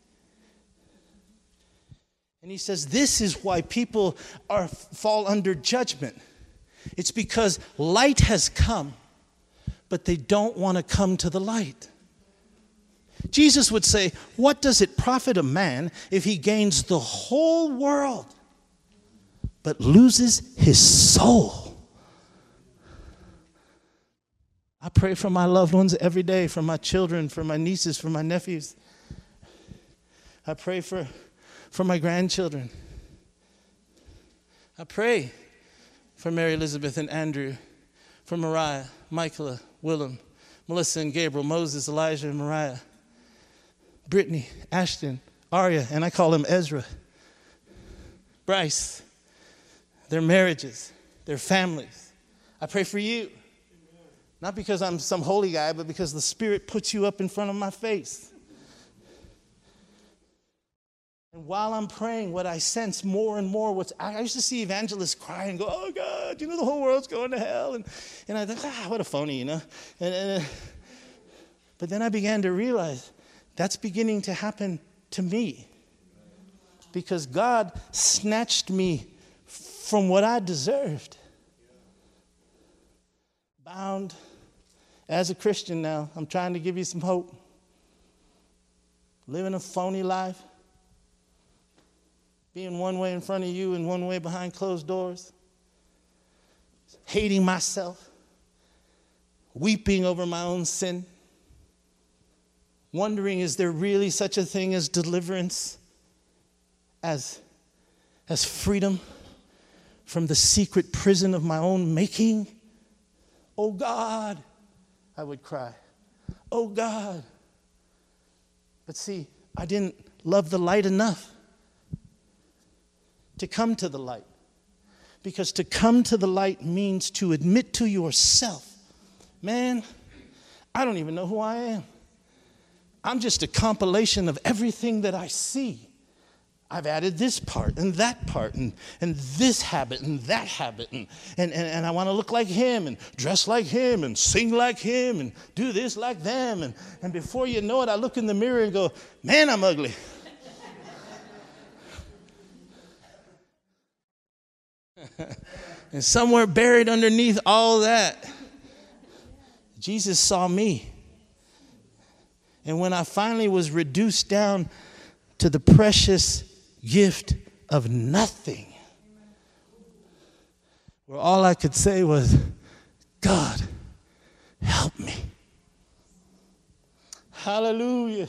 And He says, This is why people are, fall under judgment. It's because light has come but they don't want to come to the light. Jesus would say, What does it profit a man if he gains the whole world but loses his soul? I pray for my loved ones every day, for my children, for my nieces, for my nephews. I pray for, for my grandchildren. I pray for Mary Elizabeth and Andrew, for Mariah, Michaela, Willem, Melissa and Gabriel, Moses, Elijah and Mariah, Brittany, Ashton, Aria, and I call him Ezra, Bryce, their marriages, their families. I pray for you. Not because I'm some holy guy, but because the Spirit puts you up in front of my face. And while I'm praying, what I sense more and more, what's I used to see evangelists cry and go, "Oh God, you know the whole world's going to hell," and and I thought, "Ah, what a phony," you know. And, and uh, but then I began to realize that's beginning to happen to me because God snatched me from what I deserved. Bound as a Christian now, I'm trying to give you some hope. Living a phony life being one way in front of you and one way behind closed doors, hating myself, weeping over my own sin, wondering is there really such a thing as deliverance, as, as freedom from the secret prison of my own making? Oh God, I would cry. Oh God. But see, I didn't love the light enough to come to the light. Because to come to the light means to admit to yourself, man, I don't even know who I am. I'm just a compilation of everything that I see. I've added this part and that part and, and this habit and that habit. And, and, and, and I want to look like him and dress like him and sing like him and do this like them. And, and before you know it, I look in the mirror and go, man, I'm ugly. [LAUGHS] and somewhere buried underneath all that, Jesus saw me. And when I finally was reduced down to the precious gift of nothing, where all I could say was, God, help me. Hallelujah.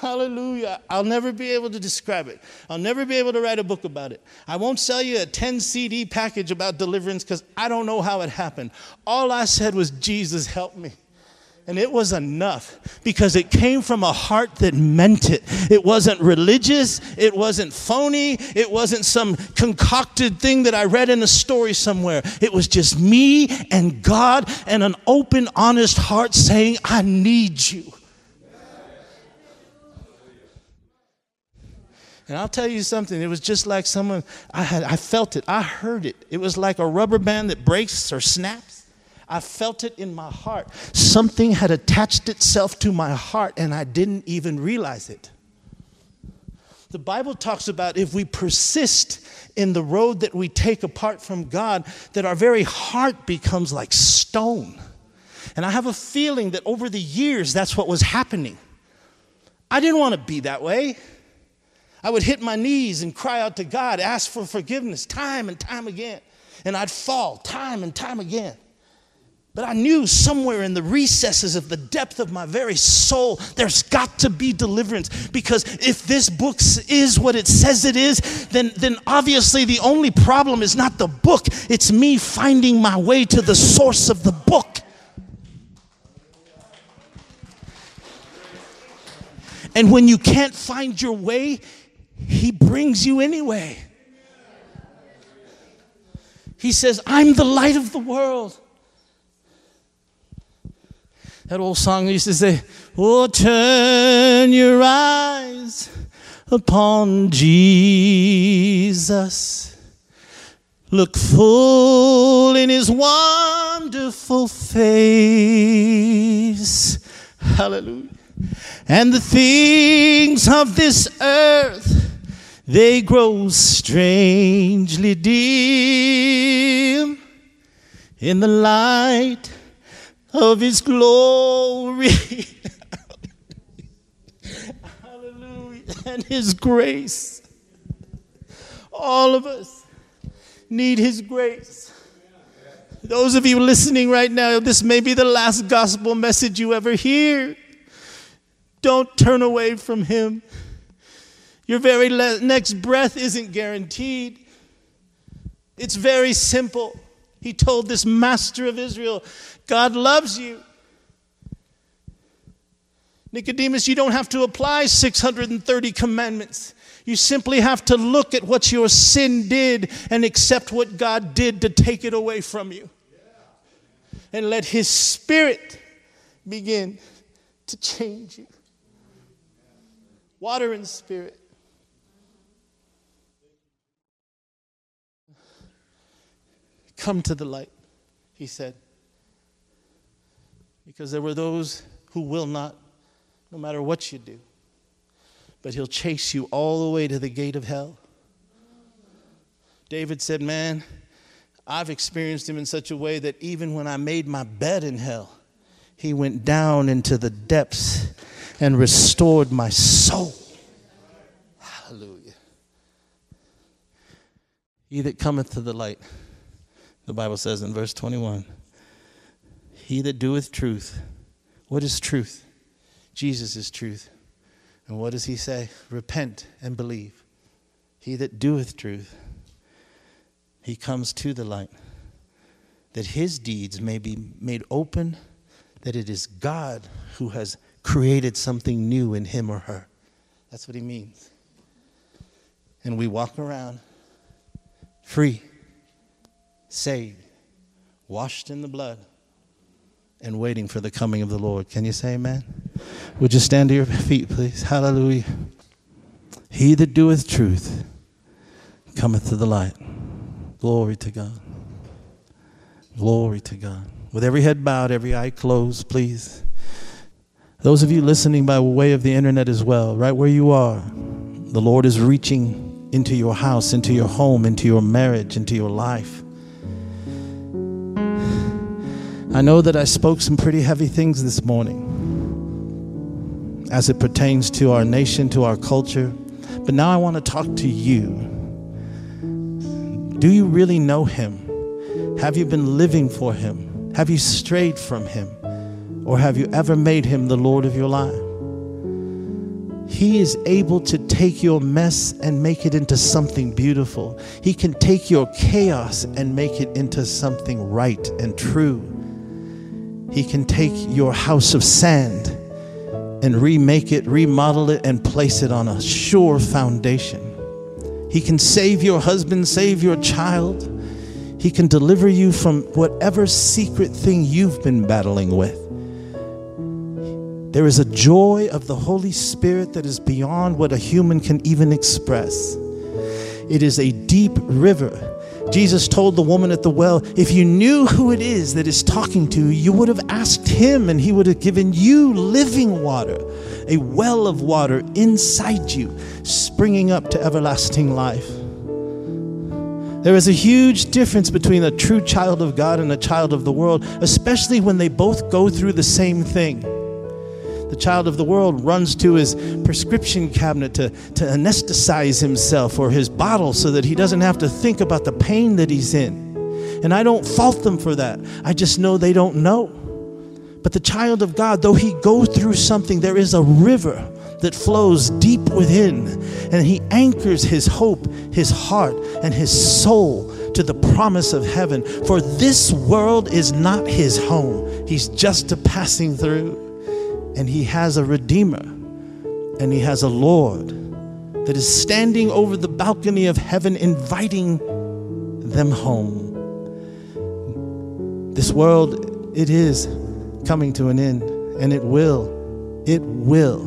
Hallelujah. I'll never be able to describe it. I'll never be able to write a book about it. I won't sell you a 10 CD package about deliverance because I don't know how it happened. All I said was, Jesus, help me. And it was enough because it came from a heart that meant it. It wasn't religious. It wasn't phony. It wasn't some concocted thing that I read in a story somewhere. It was just me and God and an open, honest heart saying, I need you. And I'll tell you something, it was just like someone, I, had, I felt it, I heard it. It was like a rubber band that breaks or snaps. I felt it in my heart. Something had attached itself to my heart, and I didn't even realize it. The Bible talks about if we persist in the road that we take apart from God, that our very heart becomes like stone. And I have a feeling that over the years, that's what was happening. I didn't want to be that way. I would hit my knees and cry out to God, ask for forgiveness time and time again. And I'd fall time and time again. But I knew somewhere in the recesses of the depth of my very soul, there's got to be deliverance. Because if this book is what it says it is, then, then obviously the only problem is not the book, it's me finding my way to the source of the book. And when you can't find your way, He brings you anyway. He says, I'm the light of the world. That old song used to say, Oh, turn your eyes upon Jesus. Look full in his wonderful face. Hallelujah. And the things of this earth, they grow strangely dim in the light of his glory. [LAUGHS] Hallelujah. And his grace. All of us need his grace. Those of you listening right now, this may be the last gospel message you ever hear. Don't turn away from him. Your very le- next breath isn't guaranteed. It's very simple. He told this master of Israel, God loves you. Nicodemus, you don't have to apply 630 commandments. You simply have to look at what your sin did and accept what God did to take it away from you. And let His Spirit begin to change you. Water and Spirit. Come to the light, he said. Because there were those who will not, no matter what you do. But he'll chase you all the way to the gate of hell. David said, Man, I've experienced him in such a way that even when I made my bed in hell, he went down into the depths and restored my soul. Hallelujah. He that cometh to the light the Bible says in verse 21 He that doeth truth. What is truth? Jesus is truth. And what does he say? Repent and believe. He that doeth truth, he comes to the light, that his deeds may be made open, that it is God who has created something new in him or her. That's what he means. And we walk around free saved, washed in the blood, and waiting for the coming of the Lord. Can you say amen? Would you stand to your feet, please? Hallelujah. He that doeth truth cometh to the light. Glory to God. Glory to God. With every head bowed, every eye closed, please. Those of you listening by way of the internet as well, right where you are, the Lord is reaching into your house, into your home, into your marriage, into your life. I know that I spoke some pretty heavy things this morning as it pertains to our nation, to our culture. But now I want to talk to you. Do you really know Him? Have you been living for Him? Have you strayed from Him? Or have you ever made Him the Lord of your life? He is able to take your mess and make it into something beautiful. He can take your chaos and make it into something right and true. He can take your house of sand and remake it, remodel it, and place it on a sure foundation. He can save your husband, save your child. He can deliver you from whatever secret thing you've been battling with. There is a joy of the Holy Spirit that is beyond what a human can even express. It is a deep river Jesus told the woman at the well, If you knew who it is that is talking to you, you would have asked him and he would have given you living water, a well of water inside you, springing up to everlasting life. There is a huge difference between a true child of God and a child of the world, especially when they both go through the same thing. The child of the world runs to his prescription cabinet to, to anesthetize himself or his bottle so that he doesn't have to think about the pain that he's in. And I don't fault them for that. I just know they don't know. But the child of God, though he goes through something, there is a river that flows deep within. And he anchors his hope, his heart, and his soul to the promise of heaven. For this world is not his home, he's just a passing through and he has a Redeemer and he has a Lord that is standing over the balcony of heaven inviting them home. This world, it is coming to an end and it will, it will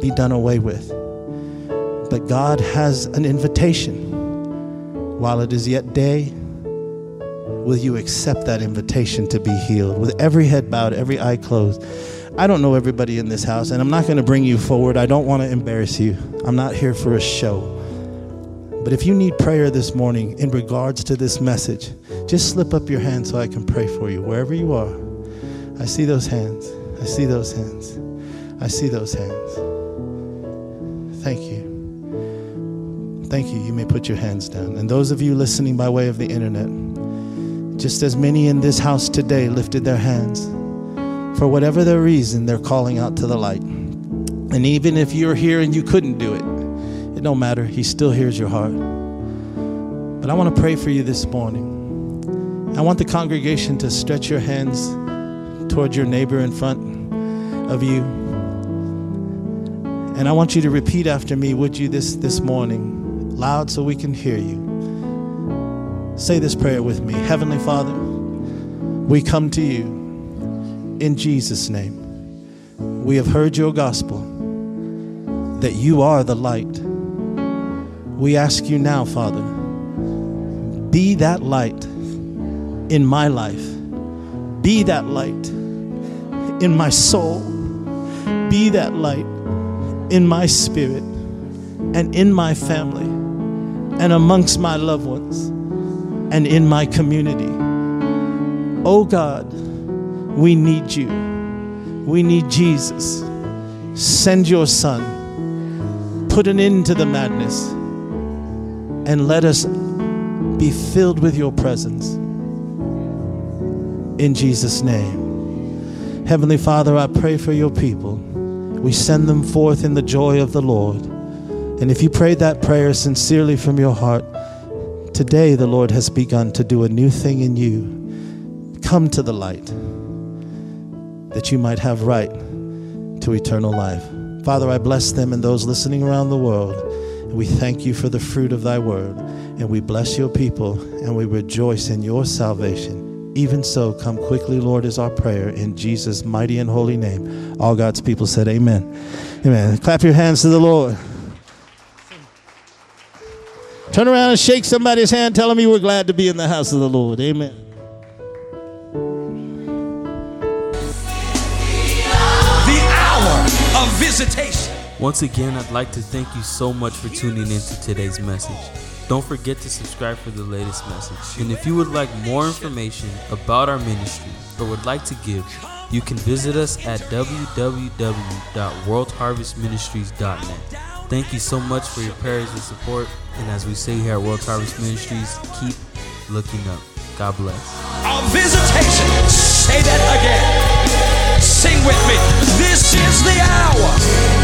be done away with. But God has an invitation. While it is yet day, will you accept that invitation to be healed? With every head bowed, every eye closed. I don't know everybody in this house, and I'm not going to bring you forward. I don't want to embarrass you. I'm not here for a show. But if you need prayer this morning in regards to this message, just slip up your hand so I can pray for you wherever you are. I see those hands. I see those hands. I see those hands. Thank you. Thank you. You may put your hands down. And those of you listening by way of the internet, just as many in this house today lifted their hands for whatever their reason, they're calling out to the light. And even if you're here and you couldn't do it, it don't matter. He still hears your heart. But I want to pray for you this morning. I want the congregation to stretch your hands toward your neighbor in front of you. And I want you to repeat after me, would you, this, this morning, loud so we can hear you. Say this prayer with me Heavenly Father, we come to you in Jesus' name. We have heard your gospel that you are the light. We ask you now, Father, be that light in my life, be that light in my soul, be that light in my spirit and in my family and amongst my loved ones and in my community. Oh God, we need you. We need Jesus. Send your Son. Put an end to the madness. And let us be filled with your presence. In Jesus' name. Heavenly Father, I pray for your people. We send them forth in the joy of the Lord. And if you prayed that prayer sincerely from your heart, today the Lord has begun to do a new thing in you. Come to the light that you might have right to eternal life. Father, I bless them and those listening around the world. And we thank you for the fruit of thy word. And we bless your people and we rejoice in your salvation. Even so, come quickly, Lord, is our prayer in Jesus' mighty and holy name. All God's people said, Amen. Amen. Clap your hands to the Lord. Turn around and shake somebody's hand. Tell them you were glad to be in the house of the Lord. Amen. visitation. Once again, I'd like to thank you so much for tuning in to today's message. Don't forget to subscribe for the latest message. And if you would like more information about our ministry or would like to give, you can visit us at www.worldharvestministries.net. Thank you so much for your prayers and support. And as we say here at World Harvest Ministries, keep looking up. God bless. Our visitation. Say that again. Sing with me. This is the hour.